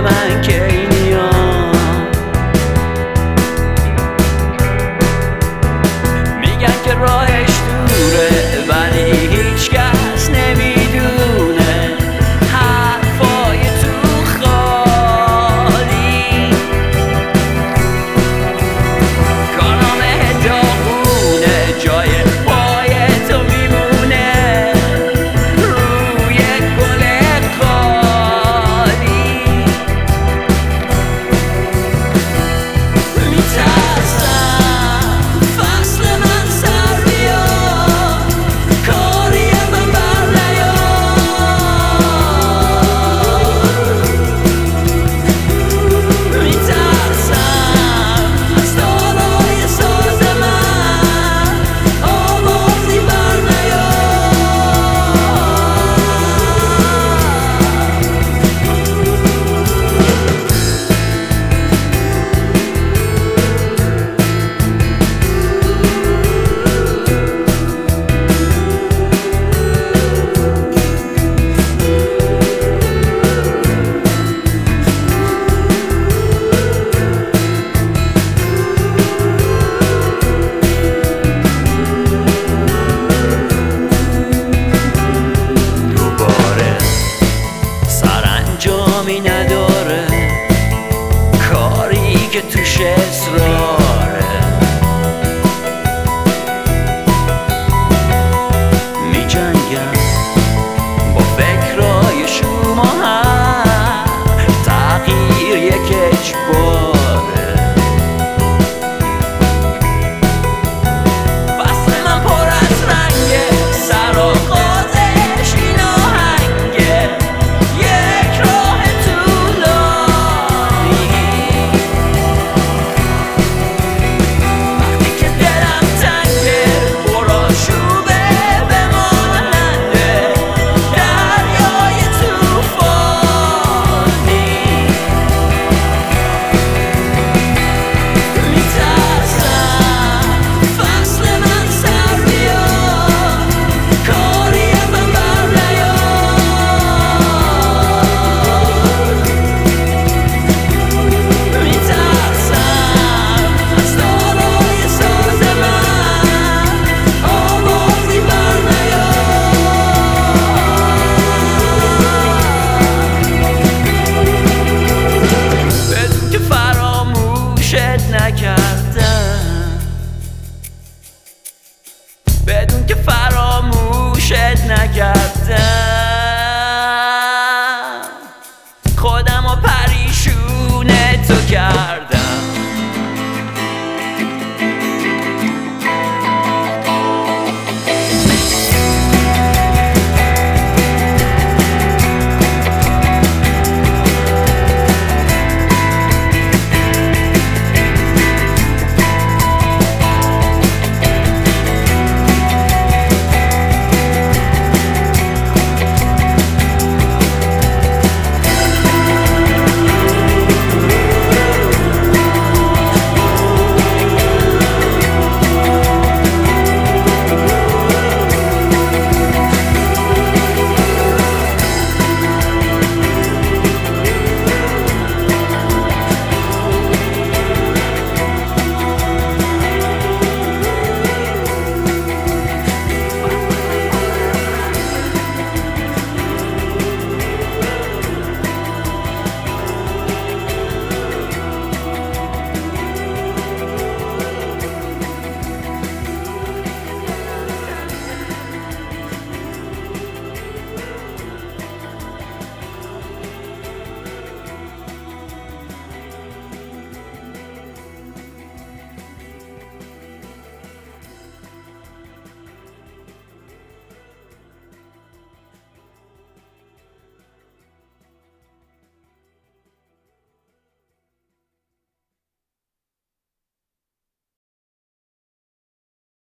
狭い経緯 przez roll.